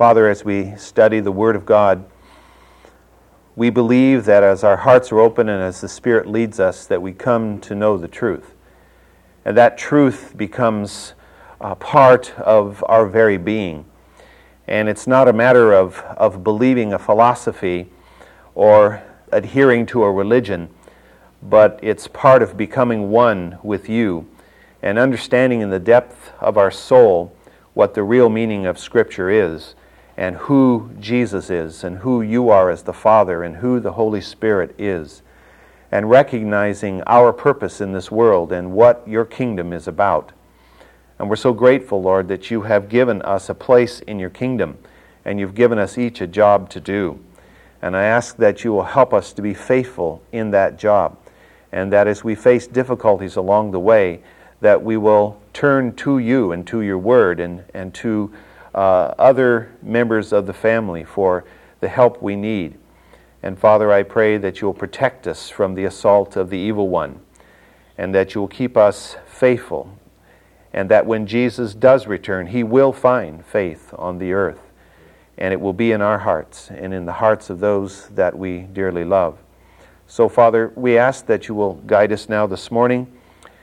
Father, as we study the Word of God, we believe that as our hearts are open and as the Spirit leads us, that we come to know the truth. And that truth becomes part of our very being. And it's not a matter of, of believing a philosophy or adhering to a religion, but it's part of becoming one with you and understanding in the depth of our soul what the real meaning of Scripture is and who Jesus is, and who you are as the Father, and who the Holy Spirit is, and recognizing our purpose in this world and what your kingdom is about. And we're so grateful, Lord, that you have given us a place in your kingdom, and you've given us each a job to do. And I ask that you will help us to be faithful in that job, and that as we face difficulties along the way, that we will turn to you and to your word and, and to uh, other members of the family for the help we need. And Father, I pray that you'll protect us from the assault of the evil one, and that you'll keep us faithful, and that when Jesus does return, he will find faith on the earth, and it will be in our hearts and in the hearts of those that we dearly love. So, Father, we ask that you will guide us now this morning.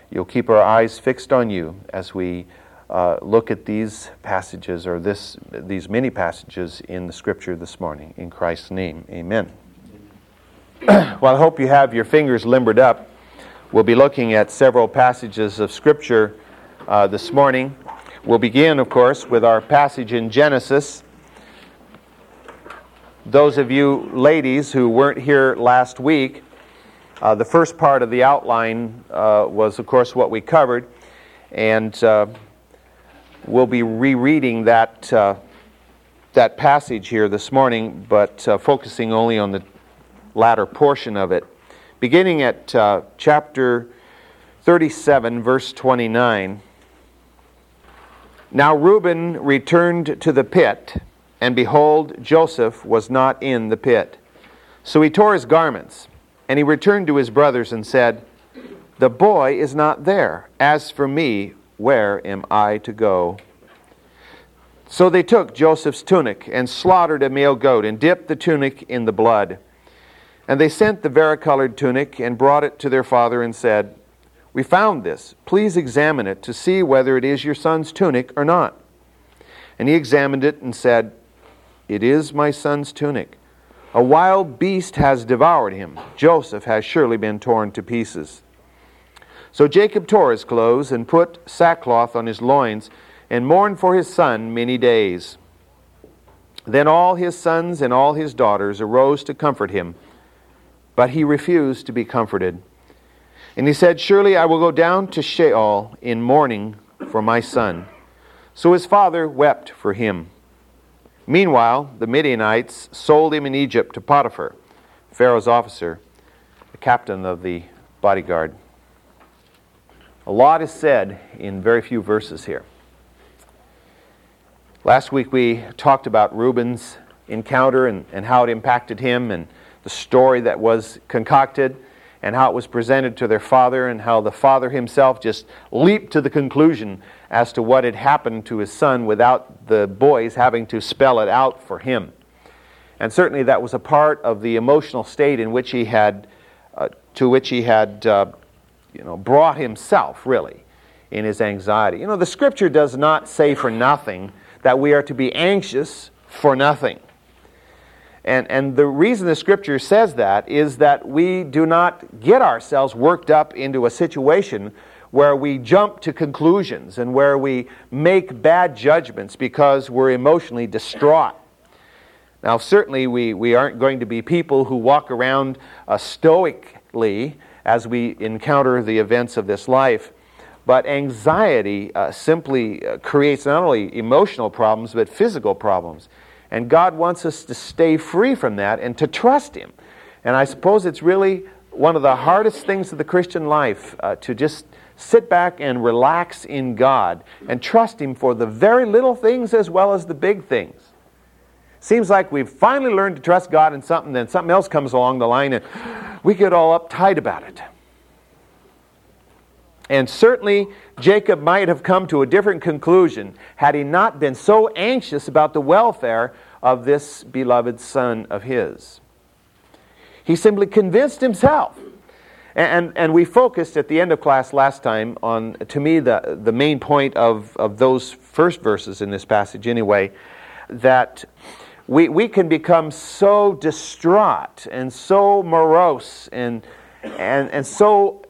You'll keep our eyes fixed on you as we uh, look at these passages or this, these many passages in the scripture this morning. In Christ's name, amen. well, I hope you have your fingers limbered up. We'll be looking at several passages of scripture uh, this morning. We'll begin, of course, with our passage in Genesis. Those of you ladies who weren't here last week, uh, the first part of the outline uh, was, of course, what we covered. And uh, We'll be rereading that, uh, that passage here this morning, but uh, focusing only on the latter portion of it. Beginning at uh, chapter 37, verse 29. Now Reuben returned to the pit, and behold, Joseph was not in the pit. So he tore his garments, and he returned to his brothers and said, The boy is not there. As for me, where am I to go? So they took Joseph's tunic and slaughtered a male goat and dipped the tunic in the blood. And they sent the varicolored tunic and brought it to their father and said, We found this. Please examine it to see whether it is your son's tunic or not. And he examined it and said, It is my son's tunic. A wild beast has devoured him. Joseph has surely been torn to pieces. So Jacob tore his clothes and put sackcloth on his loins and mourned for his son many days. Then all his sons and all his daughters arose to comfort him, but he refused to be comforted. And he said, Surely I will go down to Sheol in mourning for my son. So his father wept for him. Meanwhile, the Midianites sold him in Egypt to Potiphar, Pharaoh's officer, the captain of the bodyguard. A lot is said in very few verses here. Last week we talked about Reuben's encounter and, and how it impacted him and the story that was concocted and how it was presented to their father and how the father himself just leaped to the conclusion as to what had happened to his son without the boys having to spell it out for him. And certainly that was a part of the emotional state in which he had, uh, to which he had, uh, you know, brought himself really in his anxiety. You know, the scripture does not say for nothing that we are to be anxious for nothing. And, and the reason the scripture says that is that we do not get ourselves worked up into a situation where we jump to conclusions and where we make bad judgments because we're emotionally distraught. Now, certainly, we, we aren't going to be people who walk around uh, stoically as we encounter the events of this life. But anxiety uh, simply uh, creates not only emotional problems, but physical problems. And God wants us to stay free from that and to trust Him. And I suppose it's really one of the hardest things of the Christian life uh, to just sit back and relax in God and trust Him for the very little things as well as the big things. Seems like we've finally learned to trust God in something, then something else comes along the line and we get all uptight about it. And certainly, Jacob might have come to a different conclusion had he not been so anxious about the welfare of this beloved son of his. He simply convinced himself. And, and we focused at the end of class last time on, to me, the, the main point of, of those first verses in this passage, anyway, that we, we can become so distraught and so morose and, and, and so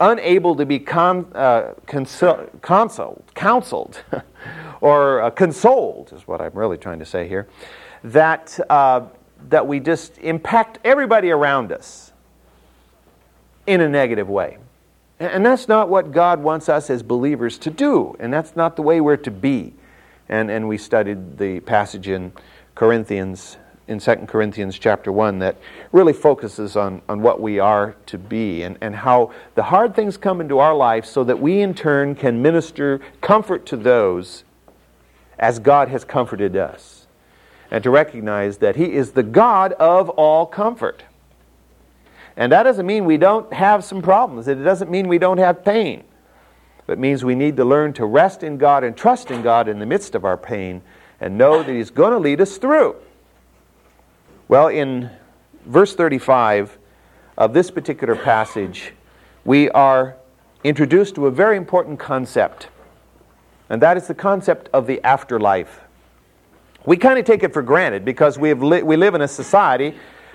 unable to be con, uh, consol, consoled, counseled or uh, consoled, is what I'm really trying to say here, that, uh, that we just impact everybody around us in a negative way. And that's not what God wants us as believers to do, and that's not the way we're to be. And, and we studied the passage in Corinthians in 2 Corinthians chapter 1 that really focuses on, on what we are to be and, and how the hard things come into our life so that we in turn can minister comfort to those as God has comforted us. And to recognize that He is the God of all comfort. And that doesn't mean we don't have some problems. It doesn't mean we don't have pain. But means we need to learn to rest in God and trust in God in the midst of our pain and know that He's going to lead us through. Well, in verse 35 of this particular passage, we are introduced to a very important concept, and that is the concept of the afterlife. We kind of take it for granted because we, have li- we live in a society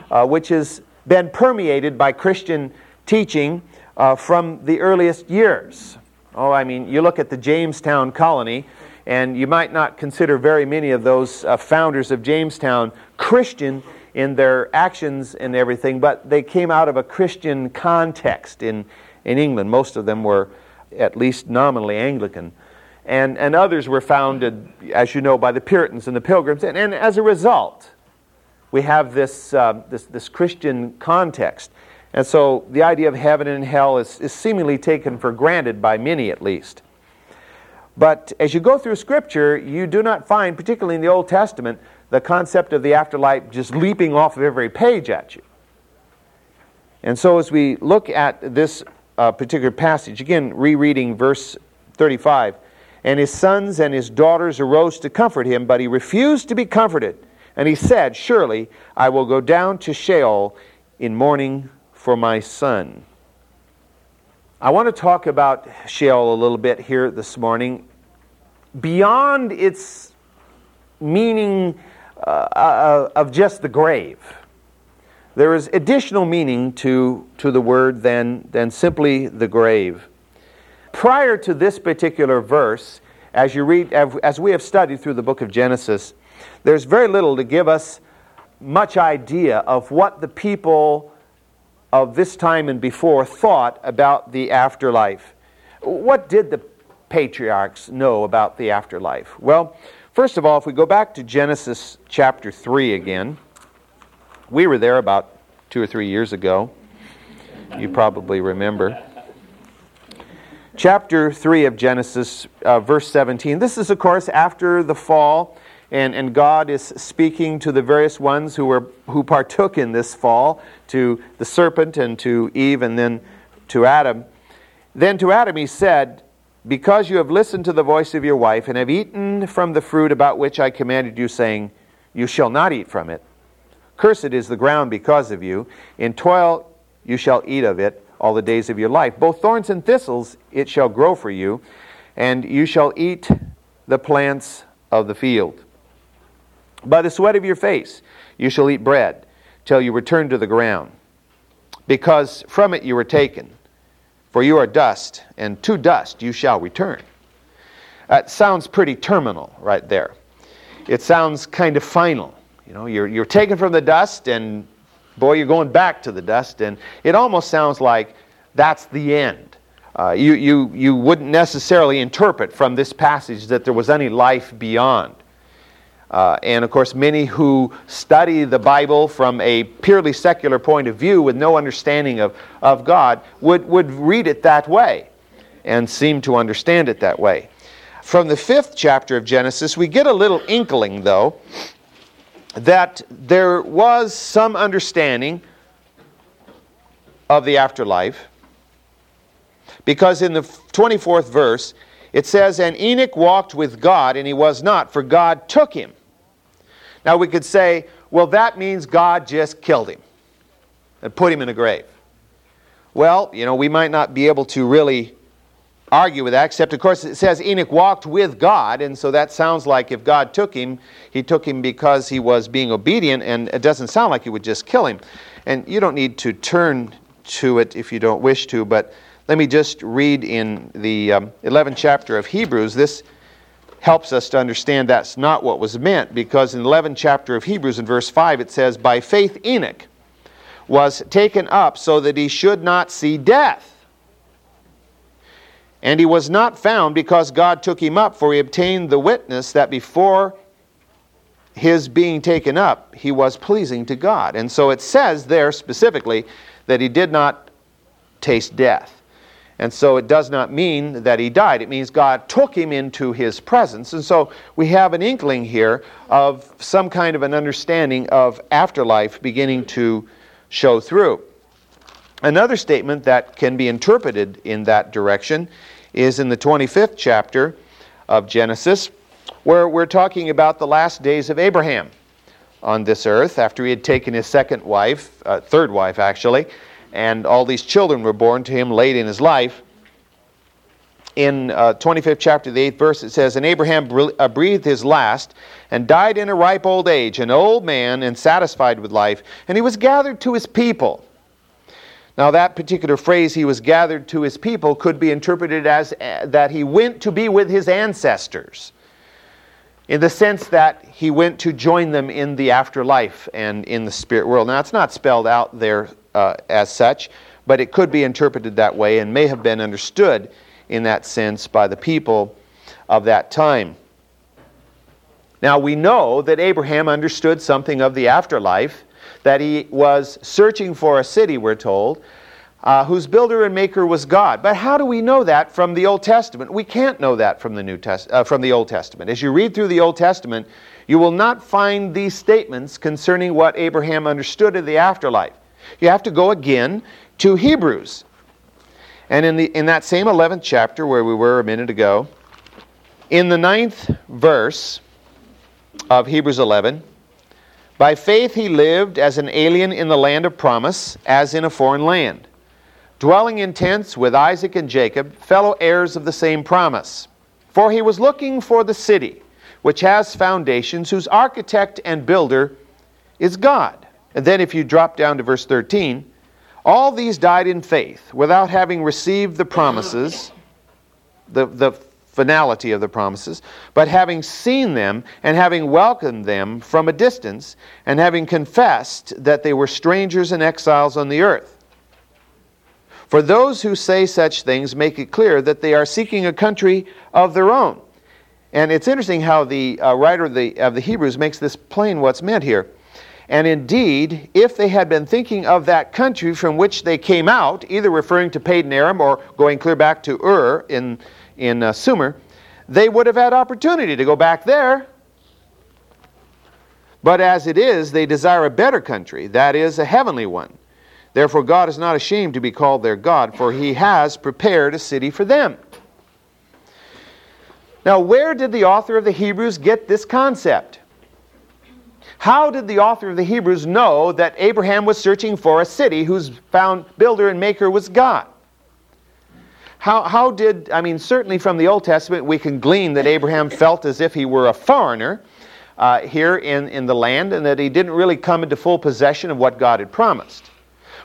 uh, which has been permeated by Christian teaching uh, from the earliest years. Oh, I mean, you look at the Jamestown colony, and you might not consider very many of those uh, founders of Jamestown Christian in their actions and everything, but they came out of a Christian context in, in England. Most of them were at least nominally Anglican. And, and others were founded, as you know, by the Puritans and the Pilgrims. And, and as a result, we have this, uh, this, this Christian context. And so the idea of heaven and hell is, is seemingly taken for granted by many at least. But as you go through Scripture, you do not find, particularly in the Old Testament, the concept of the afterlife just leaping off of every page at you. And so, as we look at this uh, particular passage, again, rereading verse 35, and his sons and his daughters arose to comfort him, but he refused to be comforted. And he said, Surely I will go down to Sheol in mourning for my son. I want to talk about Sheol a little bit here this morning. Beyond its meaning uh, uh, of just the grave. There is additional meaning to, to the word than, than simply the grave. Prior to this particular verse, as, you read, as we have studied through the book of Genesis, there's very little to give us much idea of what the people of this time and before thought about the afterlife. What did the patriarchs know about the afterlife? Well, First of all, if we go back to Genesis chapter 3 again, we were there about two or three years ago. You probably remember. Chapter 3 of Genesis, uh, verse 17. This is, of course, after the fall, and, and God is speaking to the various ones who, were, who partook in this fall, to the serpent and to Eve, and then to Adam. Then to Adam he said, because you have listened to the voice of your wife and have eaten from the fruit about which I commanded you, saying, You shall not eat from it. Cursed is the ground because of you. In toil you shall eat of it all the days of your life. Both thorns and thistles it shall grow for you, and you shall eat the plants of the field. By the sweat of your face you shall eat bread till you return to the ground, because from it you were taken for you are dust, and to dust you shall return. That sounds pretty terminal right there. It sounds kind of final. You know, you're, you're taken from the dust, and boy, you're going back to the dust, and it almost sounds like that's the end. Uh, you, you, you wouldn't necessarily interpret from this passage that there was any life beyond. Uh, and of course, many who study the Bible from a purely secular point of view with no understanding of, of God would, would read it that way and seem to understand it that way. From the fifth chapter of Genesis, we get a little inkling, though, that there was some understanding of the afterlife, Because in the 24th verse, it says, And Enoch walked with God, and he was not, for God took him. Now we could say, well, that means God just killed him and put him in a grave. Well, you know, we might not be able to really argue with that, except, of course, it says Enoch walked with God, and so that sounds like if God took him, he took him because he was being obedient, and it doesn't sound like he would just kill him. And you don't need to turn to it if you don't wish to, but let me just read in the um, 11th chapter of Hebrews. This helps us to understand that's not what was meant, because in the 11th chapter of Hebrews, in verse 5, it says, By faith Enoch was taken up so that he should not see death. And he was not found because God took him up, for he obtained the witness that before his being taken up, he was pleasing to God. And so it says there specifically that he did not taste death. And so it does not mean that he died. It means God took him into his presence. And so we have an inkling here of some kind of an understanding of afterlife beginning to show through. Another statement that can be interpreted in that direction is in the 25th chapter of Genesis, where we're talking about the last days of Abraham on this earth after he had taken his second wife, uh, third wife actually, and all these children were born to him late in his life. In uh, 25th chapter, the 8th verse, it says, And Abraham uh, breathed his last and died in a ripe old age, an old man and satisfied with life, and he was gathered to his people. Now, that particular phrase, he was gathered to his people, could be interpreted as uh, that he went to be with his ancestors, in the sense that he went to join them in the afterlife and in the spirit world. Now, it's not spelled out there uh, as such, but it could be interpreted that way and may have been understood in that sense by the people of that time. Now, we know that Abraham understood something of the afterlife that he was searching for a city, we're told, uh, whose builder and maker was God. But how do we know that from the Old Testament? We can't know that from the New Test- uh, from the Old Testament. As you read through the Old Testament, you will not find these statements concerning what Abraham understood of the afterlife. You have to go again to Hebrews. And in, the, in that same 11th chapter where we were a minute ago, in the ninth verse of Hebrews 11, by faith he lived as an alien in the land of promise, as in a foreign land, dwelling in tents with Isaac and Jacob, fellow heirs of the same promise. For he was looking for the city which has foundations, whose architect and builder is God. And then if you drop down to verse 13, all these died in faith without having received the promises, the, the finality of the promises, but having seen them and having welcomed them from a distance, and having confessed that they were strangers and exiles on the earth. For those who say such things make it clear that they are seeking a country of their own. And it's interesting how the uh, writer of the, of the Hebrews makes this plain what's meant here. And indeed, if they had been thinking of that country from which they came out, either referring to Padan Aram or going clear back to Ur in in uh, Sumer, they would have had opportunity to go back there. But as it is, they desire a better country, that is, a heavenly one. Therefore, God is not ashamed to be called their God, for he has prepared a city for them. Now, where did the author of the Hebrews get this concept? How did the author of the Hebrews know that Abraham was searching for a city whose found builder and maker was God? How, how did, I mean, certainly from the Old Testament, we can glean that Abraham felt as if he were a foreigner uh, here in, in the land and that he didn't really come into full possession of what God had promised,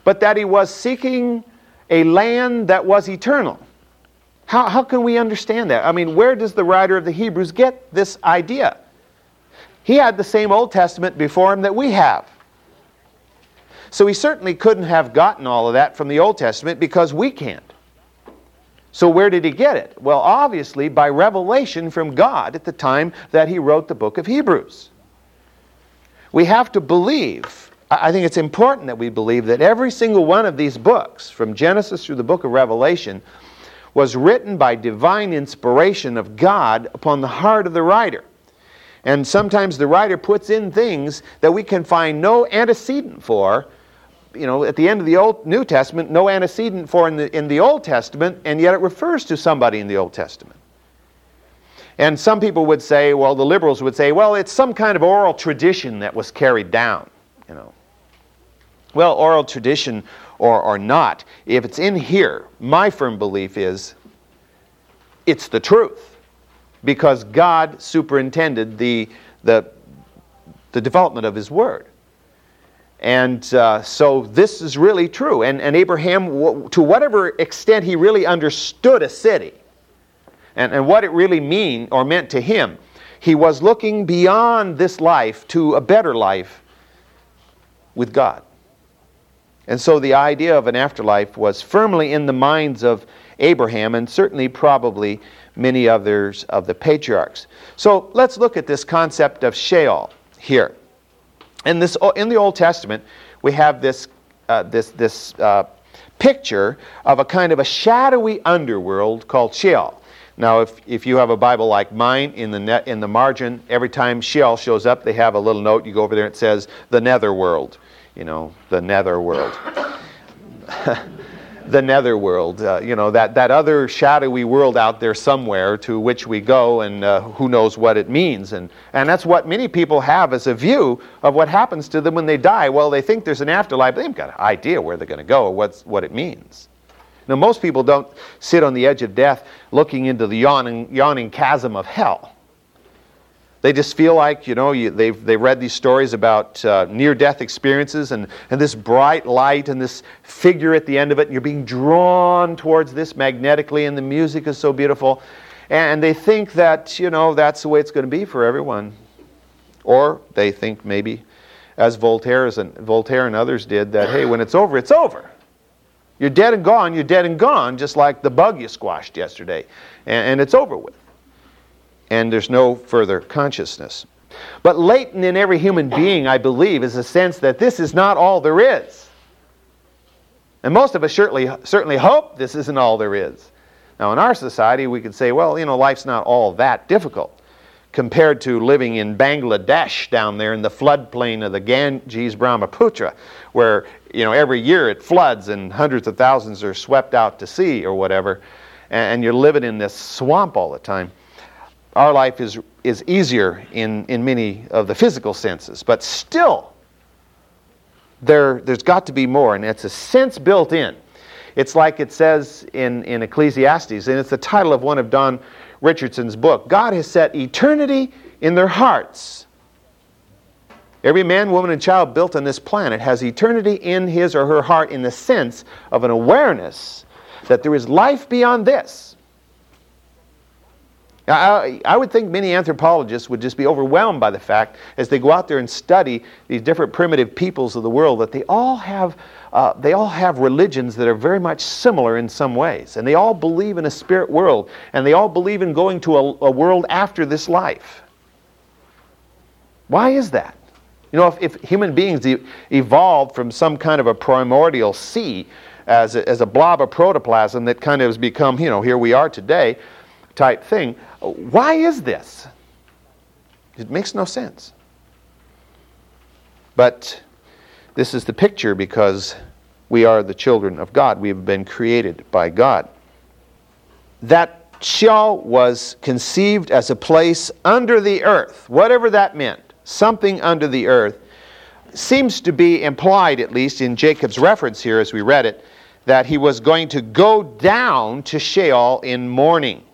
but that he was seeking a land that was eternal. How, how can we understand that? I mean, where does the writer of the Hebrews get this idea? He had the same Old Testament before him that we have. So he certainly couldn't have gotten all of that from the Old Testament because we can't. So, where did he get it? Well, obviously, by revelation from God at the time that he wrote the book of Hebrews. We have to believe, I think it's important that we believe that every single one of these books, from Genesis through the book of Revelation, was written by divine inspiration of God upon the heart of the writer. And sometimes the writer puts in things that we can find no antecedent for you know, at the end of the Old New Testament, no antecedent for in the, in the Old Testament, and yet it refers to somebody in the Old Testament. And some people would say, well, the liberals would say, well, it's some kind of oral tradition that was carried down, you know. Well, oral tradition or, or not, if it's in here, my firm belief is it's the truth because God superintended the, the, the development of His Word. And uh, so this is really true. And, and Abraham, to whatever extent he really understood a city and, and what it really mean or meant to him, he was looking beyond this life to a better life with God. And so the idea of an afterlife was firmly in the minds of Abraham and certainly probably many others of the patriarchs. So let's look at this concept of Sheol here. In, this, in the Old Testament, we have this, uh, this, this uh, picture of a kind of a shadowy underworld called Sheol. Now, if, if you have a Bible like mine, in the, in the margin, every time Sheol shows up, they have a little note. You go over there, and it says the netherworld. You know, the netherworld. the netherworld, uh, you know, that, that other shadowy world out there somewhere to which we go and uh, who knows what it means. And, and that's what many people have as a view of what happens to them when they die. Well, they think there's an afterlife, but they've got an idea where they're going to go or what's, what it means. Now, most people don't sit on the edge of death looking into the yawning, yawning chasm of hell. They just feel like, you know, you, they've, they've read these stories about uh, near death experiences and, and this bright light and this figure at the end of it, and you're being drawn towards this magnetically, and the music is so beautiful. And they think that, you know, that's the way it's going to be for everyone. Or they think maybe, as Voltaire and, Voltaire and others did, that, hey, when it's over, it's over. You're dead and gone, you're dead and gone, just like the bug you squashed yesterday. and, and it's over with and there's no further consciousness. But latent in every human being, I believe, is a sense that this is not all there is. And most of us certainly, certainly hope this isn't all there is. Now, in our society, we could say, well, you know, life's not all that difficult compared to living in Bangladesh down there in the floodplain of the Ganges Brahmaputra, where, you know, every year it floods and hundreds of thousands are swept out to sea or whatever, and you're living in this swamp all the time our life is, is easier in, in many of the physical senses, but still, there, there's got to be more, and it's a sense built in. It's like it says in, in Ecclesiastes, and it's the title of one of Don Richardson's book God has set eternity in their hearts. Every man, woman, and child built on this planet has eternity in his or her heart in the sense of an awareness that there is life beyond this. I, I, would think many anthropologists would just be overwhelmed by the fact, as they go out there and study these different primitive peoples of the world, that they all have, uh, they all have religions that are very much similar in some ways. And they all believe in a spirit world, and they all believe in going to a, a world after this life. Why is that? You know, if, if human beings e- evolved from some kind of a primordial sea as a, as a blob of protoplasm that kind of has become, you know, here we are today type thing, why is this? It makes no sense. But this is the picture because we are the children of God. We have been created by God. That Sheol was conceived as a place under the earth, whatever that meant, something under the earth, seems to be implied, at least in Jacob's reference here as we read it, that he was going to go down to Sheol in mourning.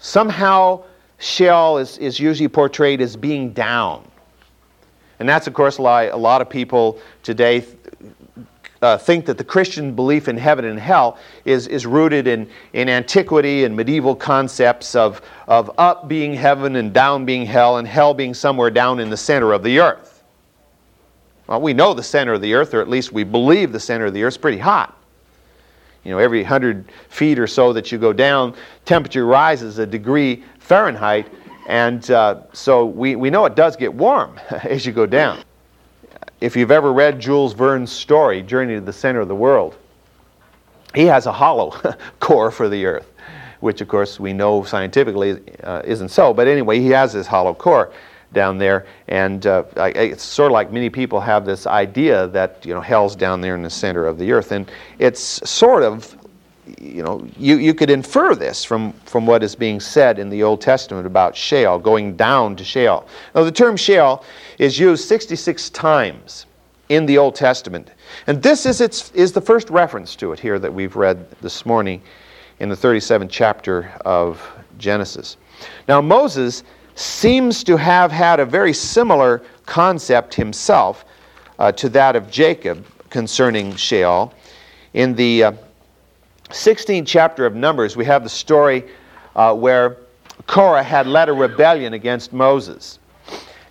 Somehow, Sheol is, is usually portrayed as being down. And that's, of course, why a lot of people today uh, think that the Christian belief in heaven and hell is, is rooted in, in antiquity and medieval concepts of, of up being heaven and down being hell, and hell being somewhere down in the center of the earth. Well, we know the center of the earth, or at least we believe the center of the earth is pretty hot. You know, every 100 feet or so that you go down, temperature rises a degree Fahrenheit, and uh, so we, we know it does get warm as you go down. If you've ever read Jules Verne's story, Journey to the Center of the World, he has a hollow core for the Earth, which of course we know scientifically uh, isn't so. But anyway, he has this hollow core. Down there. And uh, I, it's sort of like many people have this idea that you know hell's down there in the center of the earth, and it's sort of you know you, you could infer this from, from what is being said in the Old Testament about Sheol, going down to Sheol. Now the term Sheol is used 66 times in the Old Testament. And this is, its, is the first reference to it here that we've read this morning in the 37th chapter of Genesis. Now, Moses seems to have had a very similar concept himself uh, to that of Jacob concerning Sheol. In the uh, 16th chapter of Numbers, we have the story uh, where Korah had led a rebellion against Moses.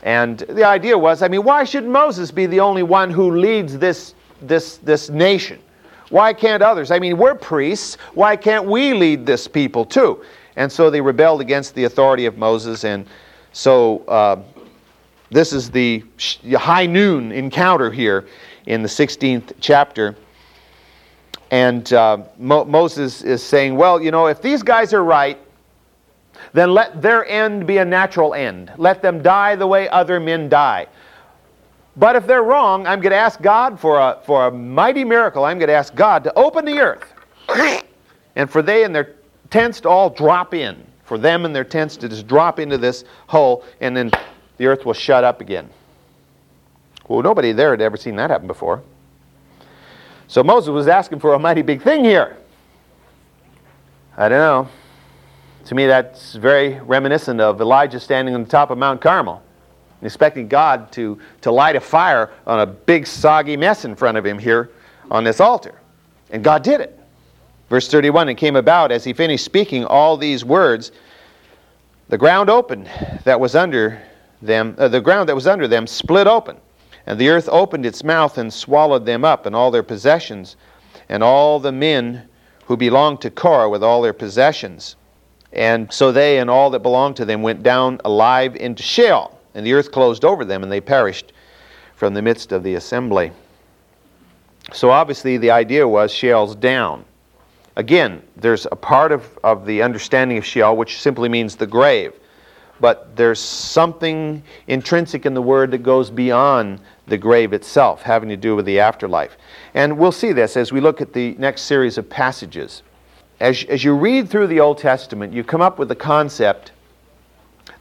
And the idea was I mean, why should Moses be the only one who leads this, this, this nation? Why can't others? I mean, we're priests. Why can't we lead this people too? And so they rebelled against the authority of Moses. And so uh, this is the high noon encounter here in the 16th chapter. And uh, Mo- Moses is saying, well, you know, if these guys are right, then let their end be a natural end. Let them die the way other men die. But if they're wrong, I'm going to ask God for a, for a mighty miracle. I'm going to ask God to open the earth. And for they and their tents to all drop in. For them and their tents to just drop into this hole, and then the earth will shut up again. Well, nobody there had ever seen that happen before. So Moses was asking for a mighty big thing here. I don't know. To me, that's very reminiscent of Elijah standing on the top of Mount Carmel, expecting God to, to light a fire on a big soggy mess in front of him here on this altar. And God did it. Verse 31 It came about as he finished speaking all these words, the ground opened that was under them, uh, the ground that was under them split open, and the earth opened its mouth and swallowed them up and all their possessions, and all the men who belonged to Korah with all their possessions. And so they and all that belonged to them went down alive into Sheol, and the earth closed over them, and they perished from the midst of the assembly. So obviously, the idea was Sheol's down. Again, there's a part of, of the understanding of Sheol which simply means the grave. But there's something intrinsic in the word that goes beyond the grave itself, having to do with the afterlife. And we'll see this as we look at the next series of passages as, as you read through the Old Testament, you come up with the concept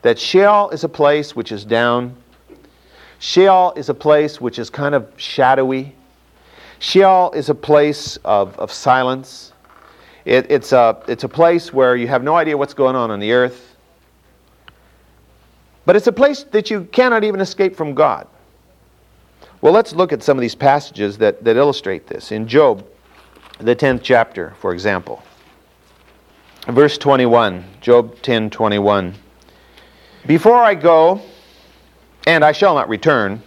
that Sheol is a place which is down. Sheol is a place which is kind of shadowy. Sheol is a place of, of silence. It, it's, a, it's a place where you have no idea what's going on on the earth. But it's a place that you cannot even escape from God. Well, let's look at some of these passages that, that illustrate this. In Job, the 10th chapter, for example. Verse 21, Job 10 21. Before I go, and I shall not return,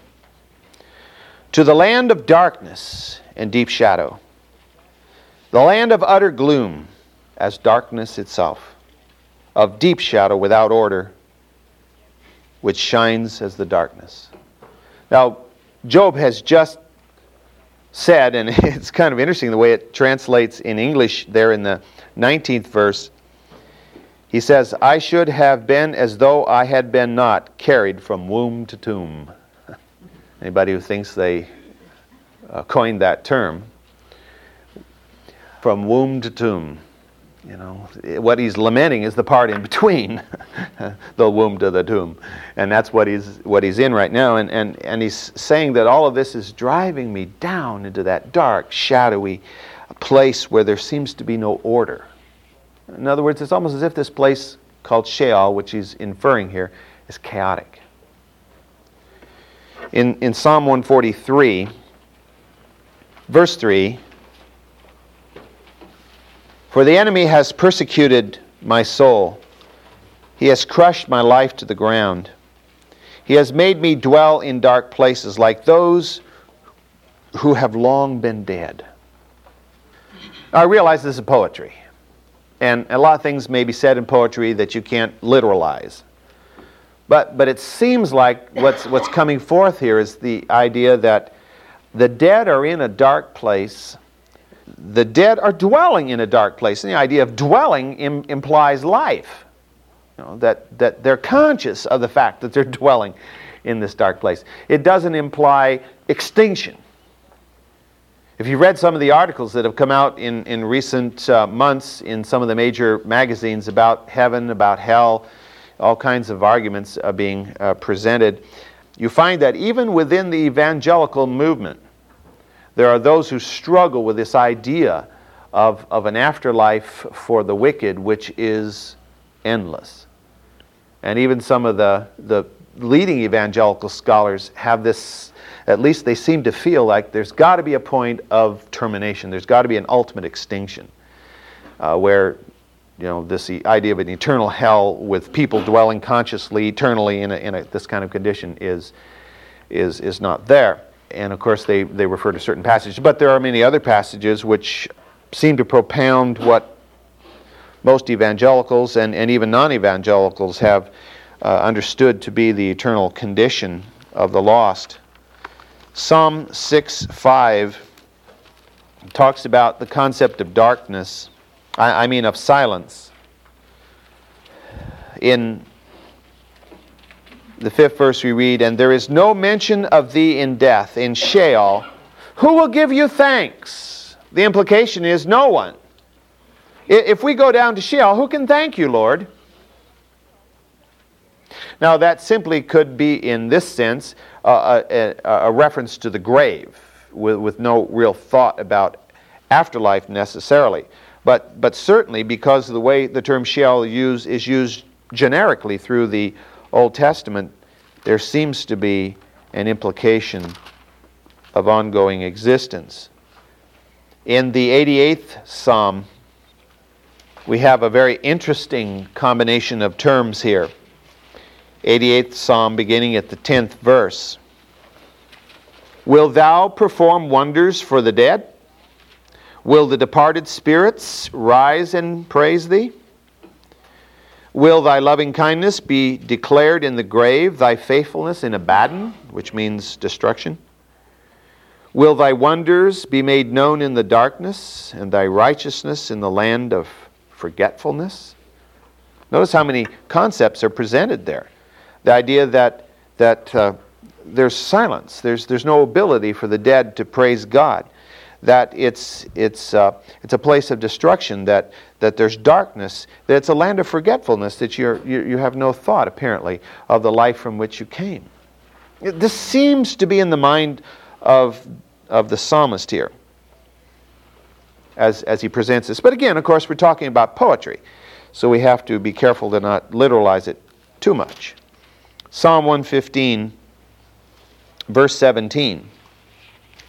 to the land of darkness and deep shadow, the land of utter gloom, as darkness itself, of deep shadow without order, which shines as the darkness. Now, Job has just said, and it's kind of interesting the way it translates in English there in the 19th verse. He says, I should have been as though I had been not, carried from womb to tomb. Anybody who thinks they uh, coined that term? From womb to tomb. You know, what he's lamenting is the part in between the womb to the tomb. And that's what he's, what he's in right now. And, and, and he's saying that all of this is driving me down into that dark, shadowy place where there seems to be no order. In other words, it's almost as if this place called Sheol, which he's inferring here, is chaotic. In, in Psalm 143, verse 3, for the enemy has persecuted my soul. He has crushed my life to the ground. He has made me dwell in dark places like those who have long been dead. I realize this is poetry. And a lot of things may be said in poetry that you can't literalize. But, but it seems like what's, what's coming forth here is the idea that the dead are in a dark place the dead are dwelling in a dark place. And the idea of dwelling Im- implies life. You know, that, that they're conscious of the fact that they're dwelling in this dark place. It doesn't imply extinction. If you read some of the articles that have come out in, in recent uh, months in some of the major magazines about heaven, about hell, all kinds of arguments are being uh, presented, you find that even within the evangelical movement, there are those who struggle with this idea of, of an afterlife for the wicked, which is endless. And even some of the, the leading evangelical scholars have this at least they seem to feel like there's got to be a point of termination. There's got to be an ultimate extinction uh, where you know this idea of an eternal hell with people dwelling consciously eternally in, a, in a, this kind of condition is is is not there. And of course, they they refer to certain passages, but there are many other passages which seem to propound what most evangelicals and, and even non-evangelicals have uh, understood to be the eternal condition of the lost. Psalm 6 5 talks about the concept of darkness, I, I mean of silence. In the fifth verse we read, And there is no mention of thee in death, in Sheol. Who will give you thanks? The implication is no one. If we go down to Sheol, who can thank you, Lord? Now, that simply could be, in this sense, a, a, reference to the grave with, with no real thought about afterlife necessarily. But, but certainly, because of the way the term Sheol use, is used generically through the Old Testament, there seems to be an implication of ongoing existence. In the 88th Psalm, we have a very interesting combination of terms here. 88th Psalm, beginning at the 10th verse. Will thou perform wonders for the dead? Will the departed spirits rise and praise thee? Will thy loving kindness be declared in the grave, thy faithfulness in Abaddon, which means destruction? Will thy wonders be made known in the darkness, and thy righteousness in the land of forgetfulness? Notice how many concepts are presented there. The idea that, that uh, there's silence, there's, there's no ability for the dead to praise God, that it's, it's, uh, it's a place of destruction, that, that there's darkness, that it's a land of forgetfulness, that you're, you, you have no thought, apparently, of the life from which you came. This seems to be in the mind of, of the psalmist here as, as he presents this. But again, of course, we're talking about poetry, so we have to be careful to not literalize it too much. Psalm 115, verse 17.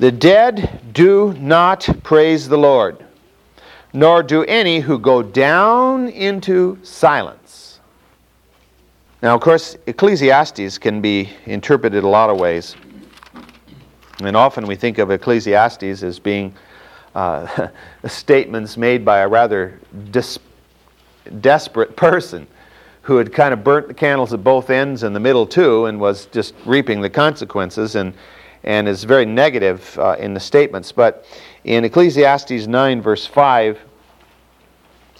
The dead do not praise the Lord, nor do any who go down into silence. Now, of course, Ecclesiastes can be interpreted a lot of ways. And often we think of Ecclesiastes as being uh, statements made by a rather dis- desperate person who had kind of burnt the candles at both ends and the middle too and was just reaping the consequences and, and is very negative uh, in the statements. But in Ecclesiastes 9, verse 5,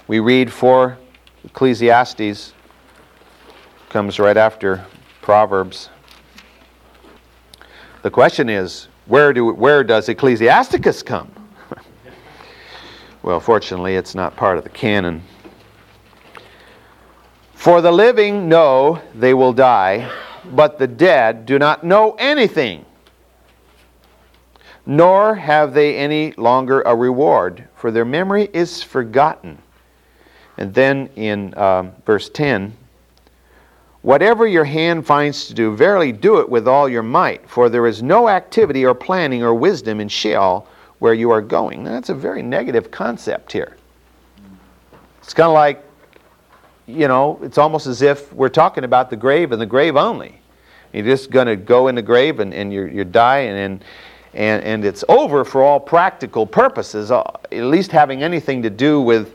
we read for Ecclesiastes, comes right after Proverbs. The question is, where, do, where does Ecclesiasticus come? well, fortunately, it's not part of the canon for the living know they will die, but the dead do not know anything, nor have they any longer a reward, for their memory is forgotten. And then in um, verse 10, Whatever your hand finds to do, verily do it with all your might, for there is no activity or planning or wisdom in Sheol where you are going. Now, that's a very negative concept here. It's kind of like you know, it's almost as if we're talking about the grave and the grave only. You're just going to go in the grave and, and you're, you're dying and, and, and it's over for all practical purposes, uh, at least having anything to do with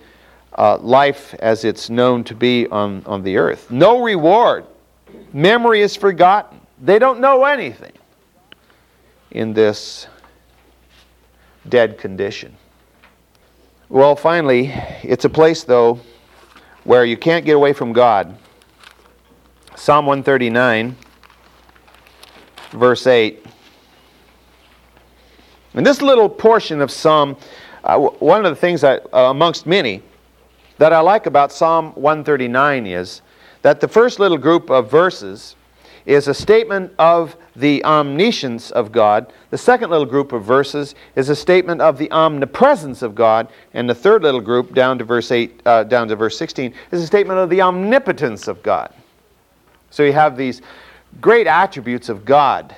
uh, life as it's known to be on, on the earth. No reward. Memory is forgotten. They don't know anything in this dead condition. Well, finally, it's a place, though, where you can't get away from God Psalm 139, verse 8. In this little portion of Psalm, uh, one of the things uh, amongst many, that I like about Psalm 139 is that the first little group of verses is a statement of the omniscience of God. The second little group of verses is a statement of the omnipresence of God, and the third little group, down to verse eight, uh, down to verse 16, is a statement of the omnipotence of God. So you have these great attributes of God.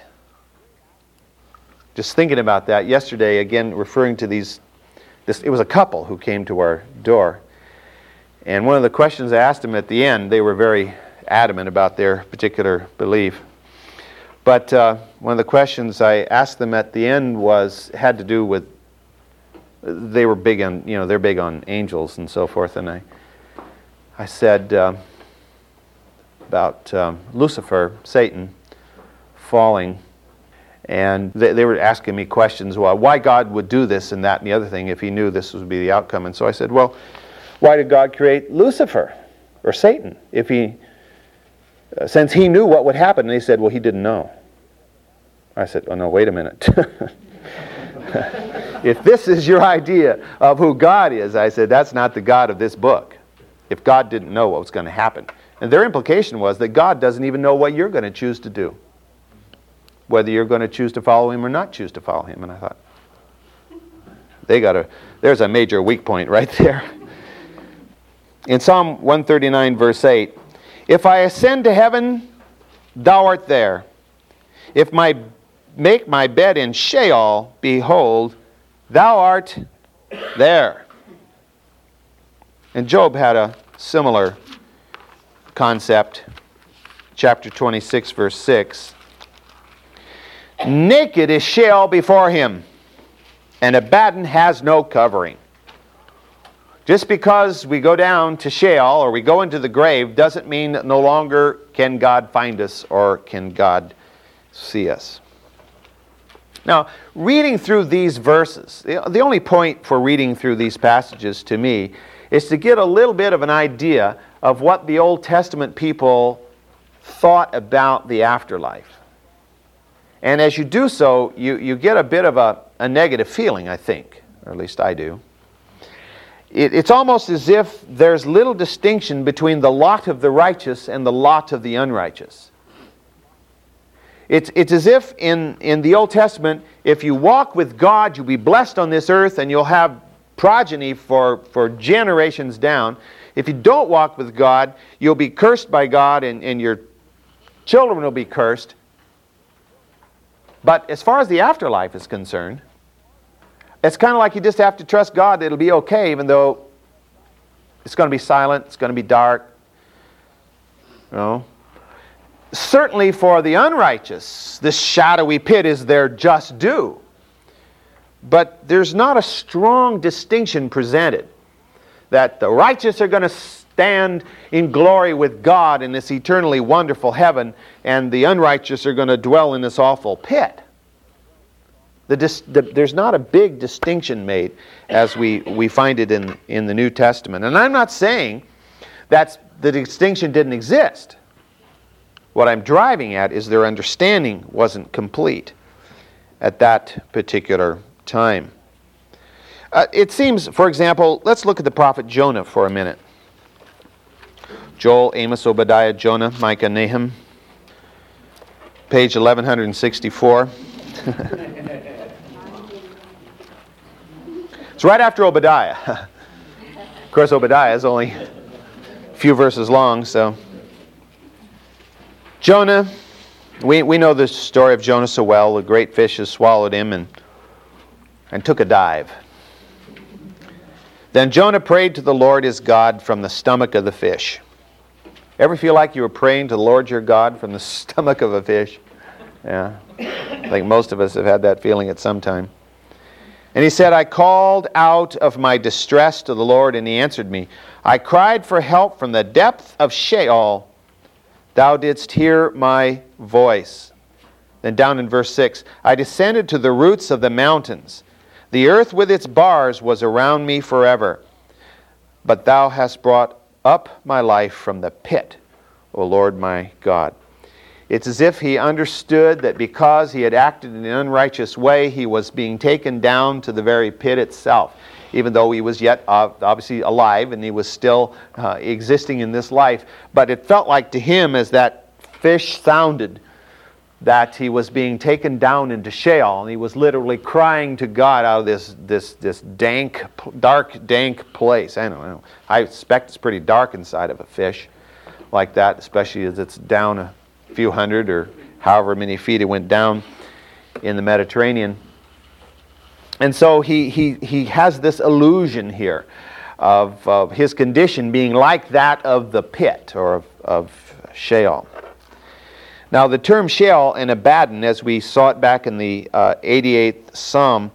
Just thinking about that yesterday, again referring to these. This, it was a couple who came to our door, and one of the questions I asked them at the end, they were very adamant about their particular belief. But uh, one of the questions I asked them at the end was had to do with they were big on you know they're big on angels and so forth, and I I said uh, about um, Lucifer, Satan, falling. And they, they, were asking me questions, well, why God would do this and that and the other thing if he knew this would be the outcome. And so I said, well, why did God create Lucifer or Satan if he uh, since he knew what would happen. And he said, Well, he didn't know. I said, Oh, no, wait a minute. if this is your idea of who God is, I said, that's not the God of this book. If God didn't know what was going to happen. And their implication was that God doesn't even know what you're going to choose to do. Whether you're going to choose to follow him or not choose to follow him. And I thought, they got a, there's a major weak point right there. In Psalm 139, verse 8, if I ascend to heaven, thou art there. If I make my bed in Sheol, behold, thou art there. And Job had a similar concept. Chapter 26, verse 6. Naked is Sheol before him, and Abaddon has no covering. Just because we go down to Sheol or we go into the grave doesn't mean that no longer can God find us or can God see us. Now, reading through these verses, the only point for reading through these passages to me is to get a little bit of an idea of what the Old Testament people thought about the afterlife. And as you do so, you, you get a bit of a, a negative feeling, I think, or at least I do it, it's almost as if there's little distinction between the lot of the righteous and the lot of the unrighteous. It's, it's as if in, in the Old Testament, if you walk with God, you'll be blessed on this earth and you'll have progeny for, for generations down. If you don't walk with God, you'll be cursed by God and, and your children will be cursed. But as far as the afterlife is concerned, it's kind of like you just have to trust God that it'll be okay, even though it's going to be silent, it's going to be dark. You know? Certainly for the unrighteous, this shadowy pit is their just due. But there's not a strong distinction presented that the righteous are going to stand in glory with God in this eternally wonderful heaven, and the unrighteous are going to dwell in this awful pit. The dis, the, there's not a big distinction made as we, we find it in, in the New Testament. And I'm not saying that the distinction didn't exist. What I'm driving at is their understanding wasn't complete at that particular time. Uh, it seems, for example, let's look at the prophet Jonah for a minute. Joel, Amos, Obadiah, Jonah, Micah, Nahum, page 1164. It's right after Obadiah. of course, Obadiah is only a few verses long, so. Jonah, we, we know the story of Jonah so well. The great fish has swallowed him and, and took a dive. Then Jonah prayed to the Lord his God from the stomach of the fish. Ever feel like you were praying to the Lord your God from the stomach of a fish? Yeah. I think most of us have had that feeling at some time. And he said, I called out of my distress to the Lord, and he answered me. I cried for help from the depth of Sheol. Thou didst hear my voice. Then down in verse 6 I descended to the roots of the mountains. The earth with its bars was around me forever. But thou hast brought up my life from the pit, O Lord my God. It's as if he understood that because he had acted in an unrighteous way, he was being taken down to the very pit itself, even though he was yet uh, obviously alive and he was still uh, existing in this life. But it felt like to him, as that fish sounded, that he was being taken down into Sheol, and he was literally crying to God out of this, this, this dank, dark, dank place. I don't know. I expect it's pretty dark inside of a fish like that, especially as it's down a few hundred or however many feet it went down in the Mediterranean. And so he, he, he has this illusion here of, of his condition being like that of the pit or of, of Sheol. Now, the term Sheol and Abaddon, as we saw it back in the uh, 88th Psalm,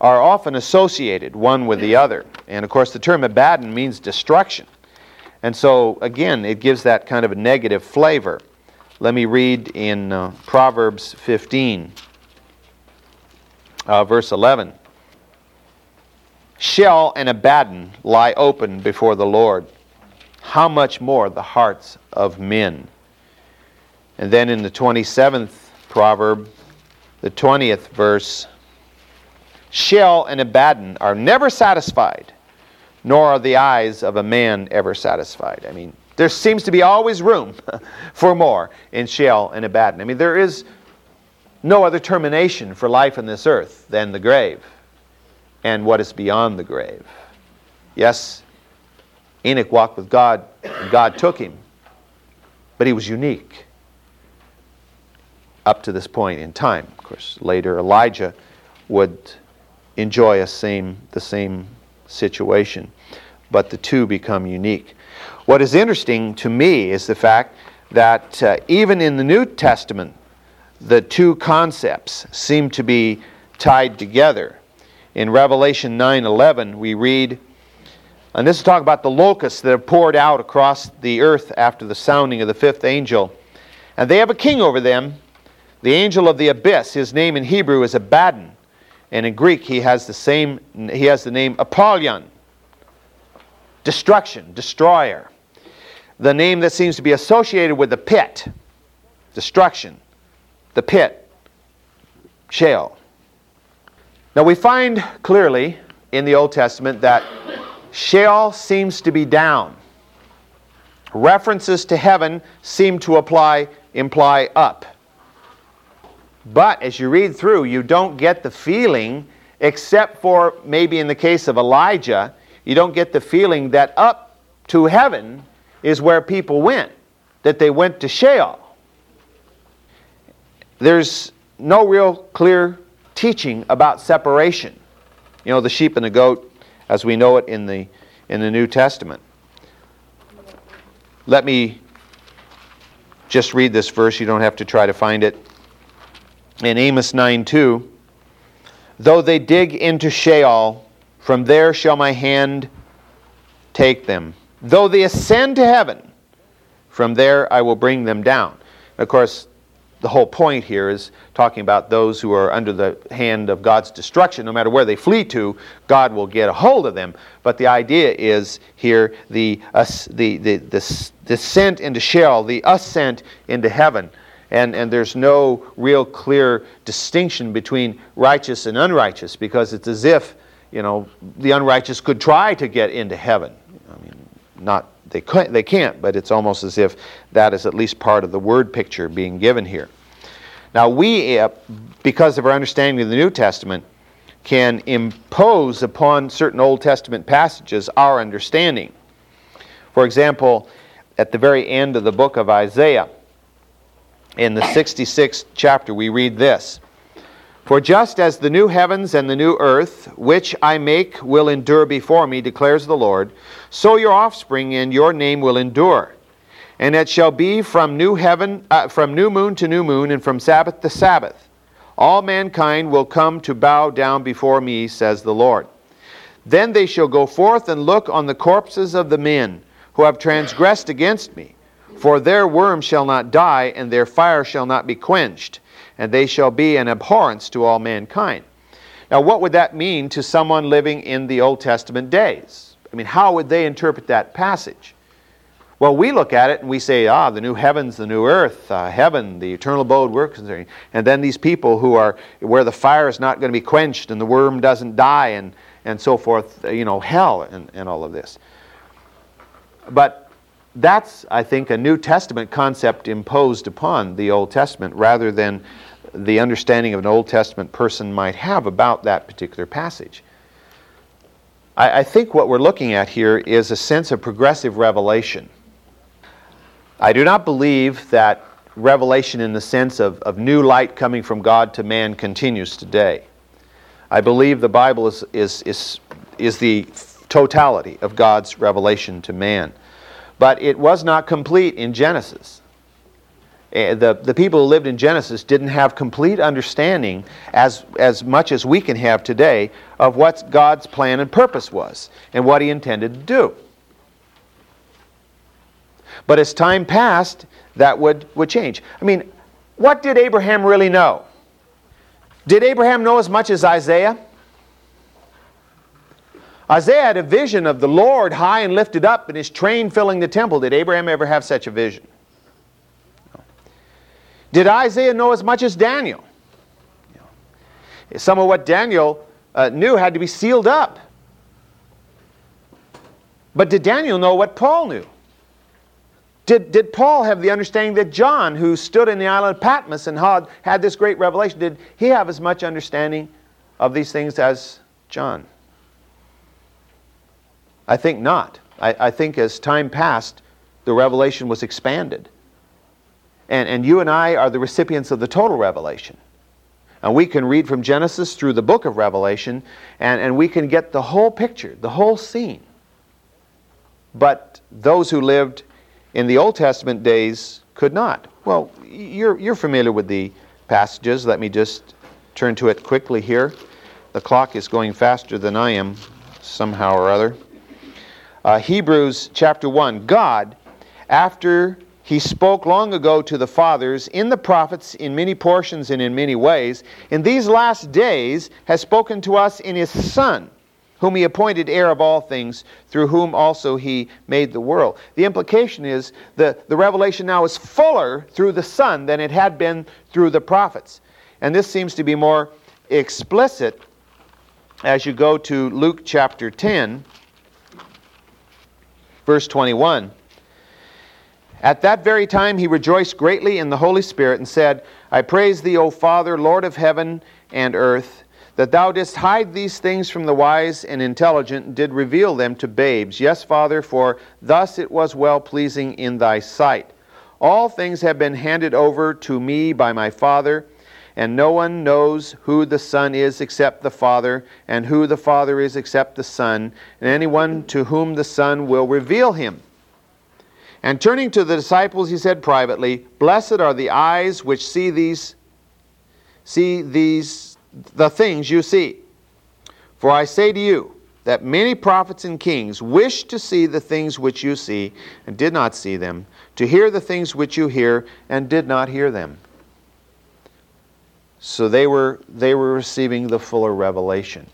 are often associated one with the other. And of course, the term Abaddon means destruction. And so, again, it gives that kind of a negative flavor. Let me read in uh, Proverbs 15, uh, verse 11. Sheol and Abaddon lie open before the Lord. How much more the hearts of men? And then in the 27th proverb, the 20th verse, Sheol and Abaddon are never satisfied, nor are the eyes of a man ever satisfied. I mean, there seems to be always room for more in Sheol and Abaddon. I mean, there is no other termination for life on this earth than the grave and what is beyond the grave. Yes, Enoch walked with God, and God took him, but he was unique up to this point in time. Of course, later Elijah would enjoy a same, the same situation, but the two become unique. What is interesting to me is the fact that uh, even in the New Testament, the two concepts seem to be tied together. In Revelation 9:11, we read, and this is talking about the locusts that have poured out across the earth after the sounding of the fifth angel. And they have a king over them, the angel of the abyss. His name in Hebrew is Abaddon, and in Greek he has the same he has the name Apollyon. Destruction, destroyer the name that seems to be associated with the pit, destruction, the pit, Sheol. Now we find clearly in the Old Testament that Sheol seems to be down. References to heaven seem to apply imply up. But as you read through, you don't get the feeling, except for maybe in the case of Elijah, you don't get the feeling that up to heaven is where people went, that they went to Sheol. There's no real clear teaching about separation. You know, the sheep and the goat, as we know it in the, in the New Testament. Let me just read this verse. You don't have to try to find it. In Amos 9 2, though they dig into Sheol, from there shall my hand take them. Though they ascend to heaven, from there I will bring them down. Of course, the whole point here is talking about those who are under the hand of God's destruction. No matter where they flee to, God will get a hold of them. But the idea is here the, uh, the, the, the descent into Sheol, the ascent into heaven. And, and there's no real clear distinction between righteous and unrighteous because it's as if you know the unrighteous could try to get into heaven I mean, not they can't, they can't, but it's almost as if that is at least part of the word picture being given here. Now we, uh, because of our understanding of the New Testament, can impose upon certain Old Testament passages our understanding. For example, at the very end of the book of Isaiah, in the 66th chapter, we read this for just as the new heavens and the new earth, which I make, will endure before me, declares the Lord, so your offspring and your name will endure. And it shall be from new heaven, uh, from new moon to new moon, and from Sabbath to Sabbath. All mankind will come to bow down before me, says the Lord. Then they shall go forth and look on the corpses of the men who have transgressed against me. For their worm shall not die, and their fire shall not be quenched and they shall be an abhorrence to all mankind. Now, what would that mean to someone living in the Old Testament days? I mean, how would they interpret that passage? Well, we look at it and we say, ah, the new heavens, the new earth, uh, heaven, the eternal abode works. And then these people who are where the fire is not going to be quenched and the worm doesn't die and, and so forth, you know, hell and, and all of this. But that's, I think, a New Testament concept imposed upon the Old Testament rather than the understanding of an Old Testament person might have about that particular passage. I, I think what we're looking at here is a sense of progressive revelation. I do not believe that revelation in the sense of, of new light coming from God to man continues today. I believe the Bible is, is, is, is the totality of God's revelation to man. But it was not complete in Genesis. Eh, the, the people who lived in Genesis didn't have complete understanding, as, as much as we can have today, of what God's plan and purpose was and what He intended to do. But as time passed, that would, would change. I mean, what did Abraham really know? Did Abraham know as much as Isaiah? Isaiah had a vision of the Lord high and lifted up and his train filling the temple. Did Abraham ever have such a vision? No. Did Isaiah know as much as Daniel? No. Some of what Daniel uh, knew had to be sealed up. But did Daniel know what Paul knew? Did, did Paul have the understanding that John, who stood in the island of Patmos and had, had this great revelation, did he have as much understanding of these things as John? I think not. I, I think as time passed, the revelation was expanded. And, and you and I are the recipients of the total revelation. And we can read from Genesis through the book of Revelation, and, and we can get the whole picture, the whole scene. But those who lived in the Old Testament days could not. Well, you're, you're familiar with the passages. Let me just turn to it quickly here. The clock is going faster than I am, somehow or other uh, Hebrews chapter 1. God, after he spoke long ago to the fathers in the prophets in many portions and in many ways, in these last days has spoken to us in his Son, whom he appointed heir of all things, through whom also he made the world. The implication is the, the revelation now is fuller through the Son than it had been through the prophets. And this seems to be more explicit as you go to Luke chapter 10 Verse 21 At that very time he rejoiced greatly in the Holy Spirit and said, I praise thee, O Father, Lord of heaven and earth, that thou didst hide these things from the wise and intelligent, and did reveal them to babes. Yes, Father, for thus it was well pleasing in thy sight. All things have been handed over to me by my Father. And no one knows who the Son is except the Father, and who the Father is except the Son, and anyone to whom the Son will reveal him. And turning to the disciples, he said privately, Blessed are the eyes which see these, see these, the things you see. For I say to you, that many prophets and kings wished to see the things which you see and did not see them, to hear the things which you hear and did not hear them. So they were, they were receiving the fuller revelation.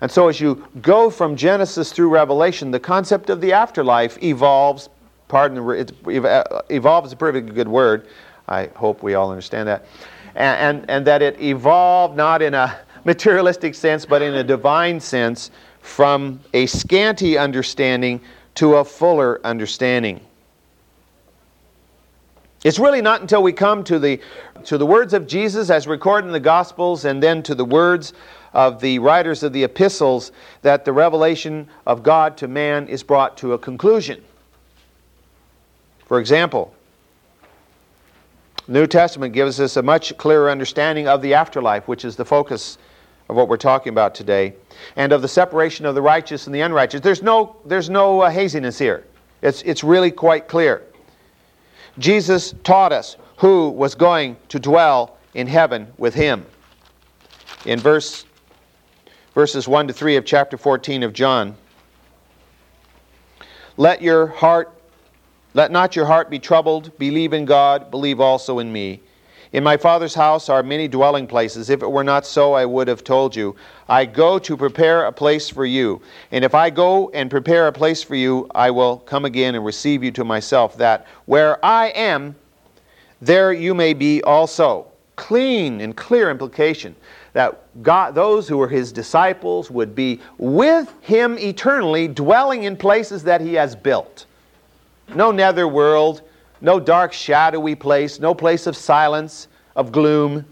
And so as you go from Genesis through Revelation, the concept of the afterlife evolves. Pardon, it uh, evolves is a pretty good word. I hope we all understand that. And, and, and that it evolved not in a materialistic sense, but in a divine sense from a scanty understanding to a fuller understanding. It's really not until we come to the, to the words of Jesus as recorded in the Gospels and then to the words of the writers of the epistles that the revelation of God to man is brought to a conclusion. For example, New Testament gives us a much clearer understanding of the afterlife, which is the focus of what we're talking about today, and of the separation of the righteous and the unrighteous. There's no, there's no uh, haziness here. It's, it's really quite clear. Jesus taught us who was going to dwell in heaven with him. In verse, verses 1 to 3 of chapter 14 of John, let your heart let not your heart be troubled, believe in God, believe also in me. In my Father's house are many dwelling places. If it were not so, I would have told you. I go to prepare a place for you. And if I go and prepare a place for you, I will come again and receive you to myself, that where I am, there you may be also. Clean and clear implication that God, those who were his disciples would be with him eternally, dwelling in places that he has built. No nether world, no dark, shadowy place, no place of silence, of gloom,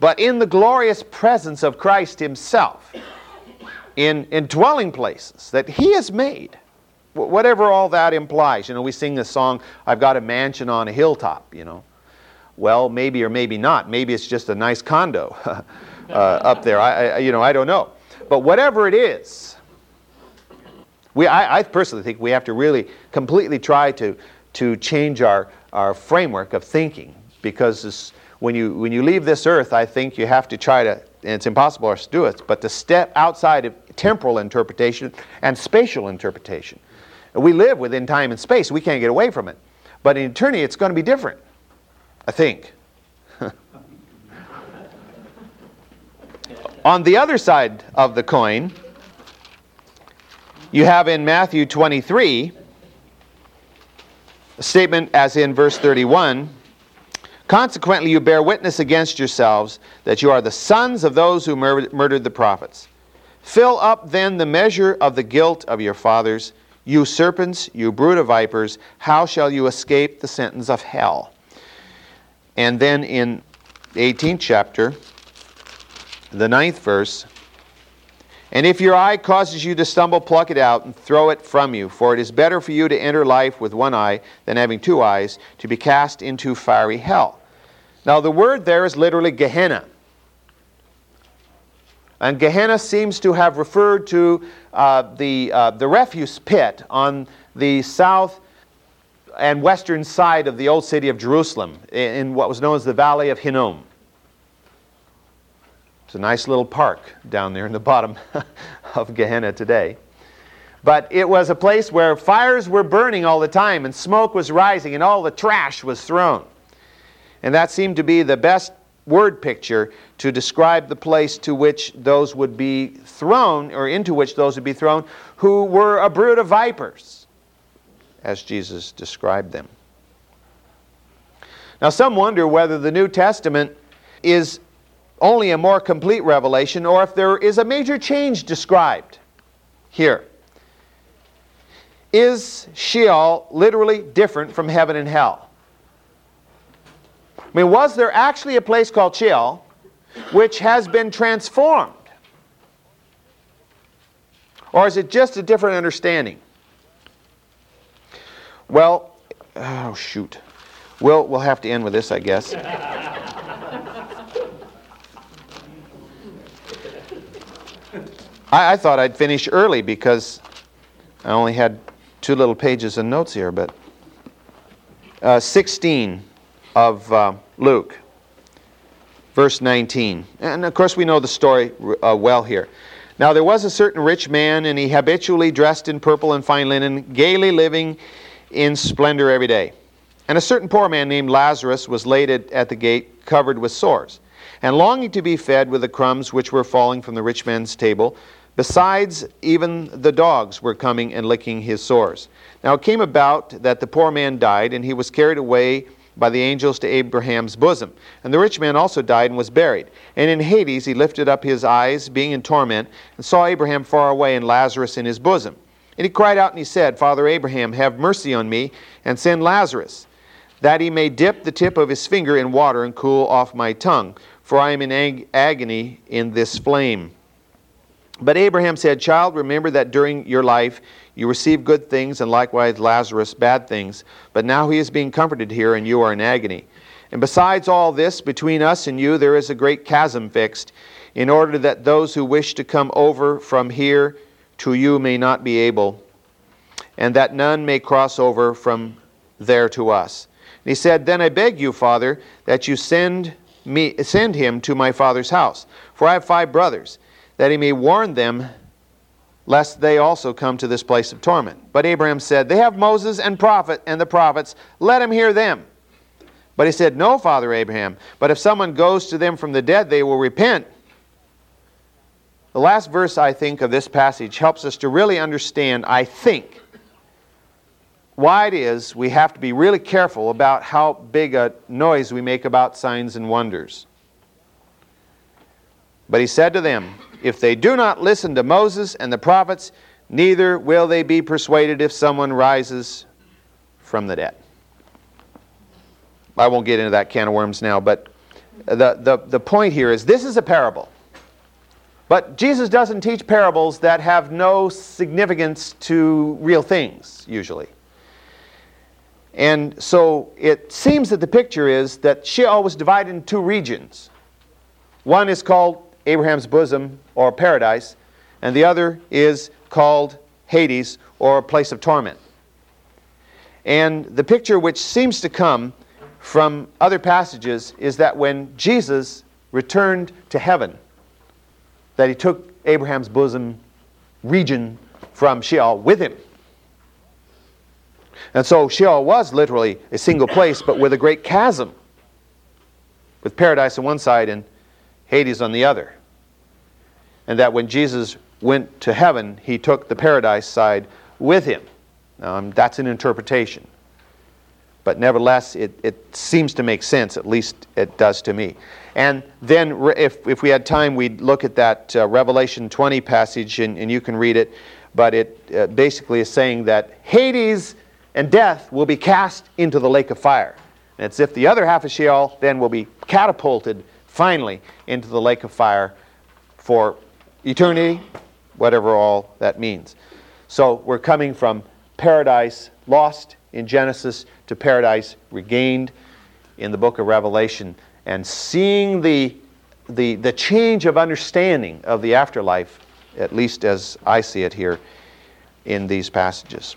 but in the glorious presence of Christ Himself, in, in dwelling places that He has made. Whatever all that implies. You know, we sing this song, I've got a mansion on a hilltop, you know. Well, maybe or maybe not. Maybe it's just a nice condo uh, up there. I, I, you know, I don't know. But whatever it is, we, I, I personally think we have to really completely try to to change our, our framework of thinking because this, when, you, when you leave this earth, I think you have to try to, and it's impossible to do it, but to step outside of temporal interpretation and spatial interpretation. We live within time and space, we can't get away from it. But in eternity, it's going to be different, I think. On the other side of the coin, you have in Matthew 23 statement as in verse 31 Consequently, you bear witness against yourselves that you are the sons of those who mur- murdered the prophets. Fill up then the measure of the guilt of your fathers. You serpents, you brood of vipers, how shall you escape the sentence of hell? And then in the 18th chapter, the ninth verse, and if your eye causes you to stumble, pluck it out and throw it from you. For it is better for you to enter life with one eye than having two eyes, to be cast into fiery hell. Now, the word there is literally Gehenna. And Gehenna seems to have referred to uh, the, uh, the refuse pit on the south and western side of the old city of Jerusalem, in what was known as the Valley of Hinnom. It's a nice little park down there in the bottom of Gehenna today. But it was a place where fires were burning all the time and smoke was rising and all the trash was thrown. And that seemed to be the best word picture to describe the place to which those would be thrown, or into which those would be thrown, who were a brood of vipers, as Jesus described them. Now, some wonder whether the New Testament is only a more complete revelation or if there is a major change described here. Is Sheol literally different from heaven and hell? I mean, was there actually a place called Sheol which has been transformed? Or is it just a different understanding? Well, oh shoot. We'll, we'll have to end with this, I guess. I, I thought I'd finish early because I only had two little pages of notes here, but uh, 16 of uh, Luke, verse 19. And of course, we know the story uh, well here. Now, there was a certain rich man, and he habitually dressed in purple and fine linen, gaily living in splendor every day. And a certain poor man named Lazarus was laid at the gate, covered with sores, and longing to be fed with the crumbs which were falling from the rich man's table. Besides, even the dogs were coming and licking his sores. Now it came about that the poor man died, and he was carried away by the angels to Abraham's bosom. And the rich man also died and was buried. And in Hades he lifted up his eyes, being in torment, and saw Abraham far away and Lazarus in his bosom. And he cried out and he said, Father Abraham, have mercy on me, and send Lazarus, that he may dip the tip of his finger in water and cool off my tongue, for I am in ag- agony in this flame. But Abraham said, Child, remember that during your life you received good things, and likewise Lazarus bad things. But now he is being comforted here, and you are in agony. And besides all this, between us and you there is a great chasm fixed, in order that those who wish to come over from here to you may not be able, and that none may cross over from there to us. And he said, Then I beg you, Father, that you send me send him to my father's house, for I have five brothers that he may warn them lest they also come to this place of torment. But Abraham said, They have Moses and prophet and the prophets, let him hear them. But he said, No, Father Abraham, but if someone goes to them from the dead, they will repent. The last verse, I think, of this passage helps us to really understand, I think, why it is we have to be really careful about how big a noise we make about signs and wonders. But he said to them, If they do not listen to Moses and the prophets, neither will they be persuaded if someone rises from the dead. I won't get into that can of worms now, but the, the, the point here is this is a parable. But Jesus doesn't teach parables that have no significance to real things, usually. And so it seems that the picture is that Sheol was divided in two regions. One is called Abraham's bosom or paradise, and the other is called Hades or a place of torment. And the picture which seems to come from other passages is that when Jesus returned to heaven, that he took Abraham's bosom region from Sheol with him. And so Sheol was literally a single place, but with a great chasm, with paradise on one side and Hades on the other. And that when Jesus went to heaven, he took the paradise side with him. Um, that's an interpretation. But nevertheless, it, it seems to make sense, at least it does to me. And then, if, if we had time, we'd look at that uh, Revelation 20 passage, and, and you can read it. But it uh, basically is saying that Hades and death will be cast into the lake of fire. And it's if the other half of Sheol then will be catapulted finally into the lake of fire for eternity, whatever all that means. So we're coming from paradise lost in Genesis to paradise regained in the book of Revelation and seeing the, the, the change of understanding of the afterlife, at least as I see it here in these passages.